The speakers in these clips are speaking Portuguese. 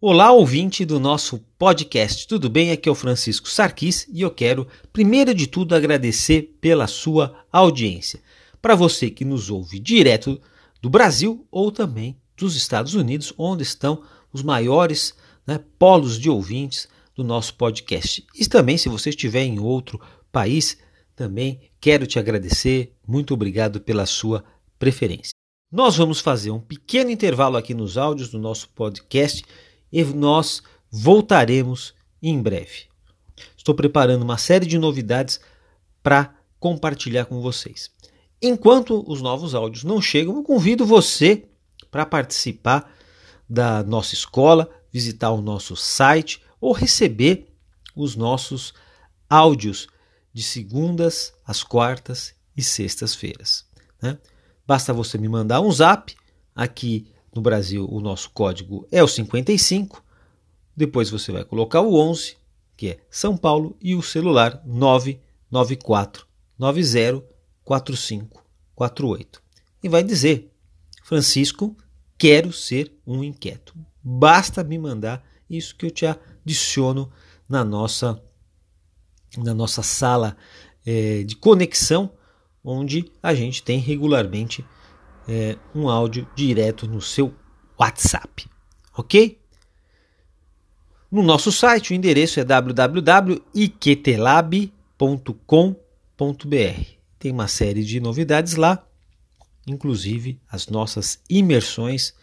Olá, ouvinte do nosso podcast, tudo bem? Aqui é o Francisco Sarquis e eu quero, primeiro de tudo, agradecer pela sua audiência. Para você que nos ouve direto do Brasil ou também dos Estados Unidos, onde estão os maiores né, polos de ouvintes do nosso podcast. E também, se você estiver em outro país, também quero te agradecer. Muito obrigado pela sua preferência. Nós vamos fazer um pequeno intervalo aqui nos áudios do nosso podcast e nós voltaremos em breve. Estou preparando uma série de novidades para compartilhar com vocês. Enquanto os novos áudios não chegam, eu convido você para participar da nossa escola, visitar o nosso site ou receber os nossos áudios de segundas às quartas e sextas-feiras. Né? Basta você me mandar um zap aqui no Brasil, o nosso código é o 55. Depois você vai colocar o 11, que é São Paulo, e o celular 994 90 4548. E vai dizer: Francisco, quero ser um inquieto. Basta me mandar isso que eu te adiciono na nossa na nossa sala é, de conexão, onde a gente tem regularmente é, um áudio direto no seu WhatsApp, ok? No nosso site, o endereço é www.iqtlab.com.br. Tem uma série de novidades lá, inclusive as nossas imersões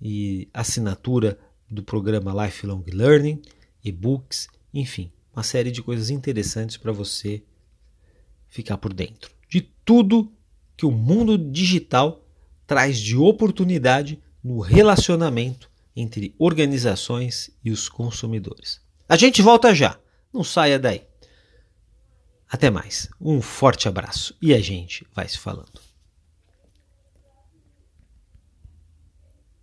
e assinatura do programa Lifelong Learning, e-books, enfim, uma série de coisas interessantes para você ficar por dentro de tudo que o mundo digital traz de oportunidade no relacionamento entre organizações e os consumidores. A gente volta já, não saia daí. Até mais, um forte abraço e a gente vai se falando.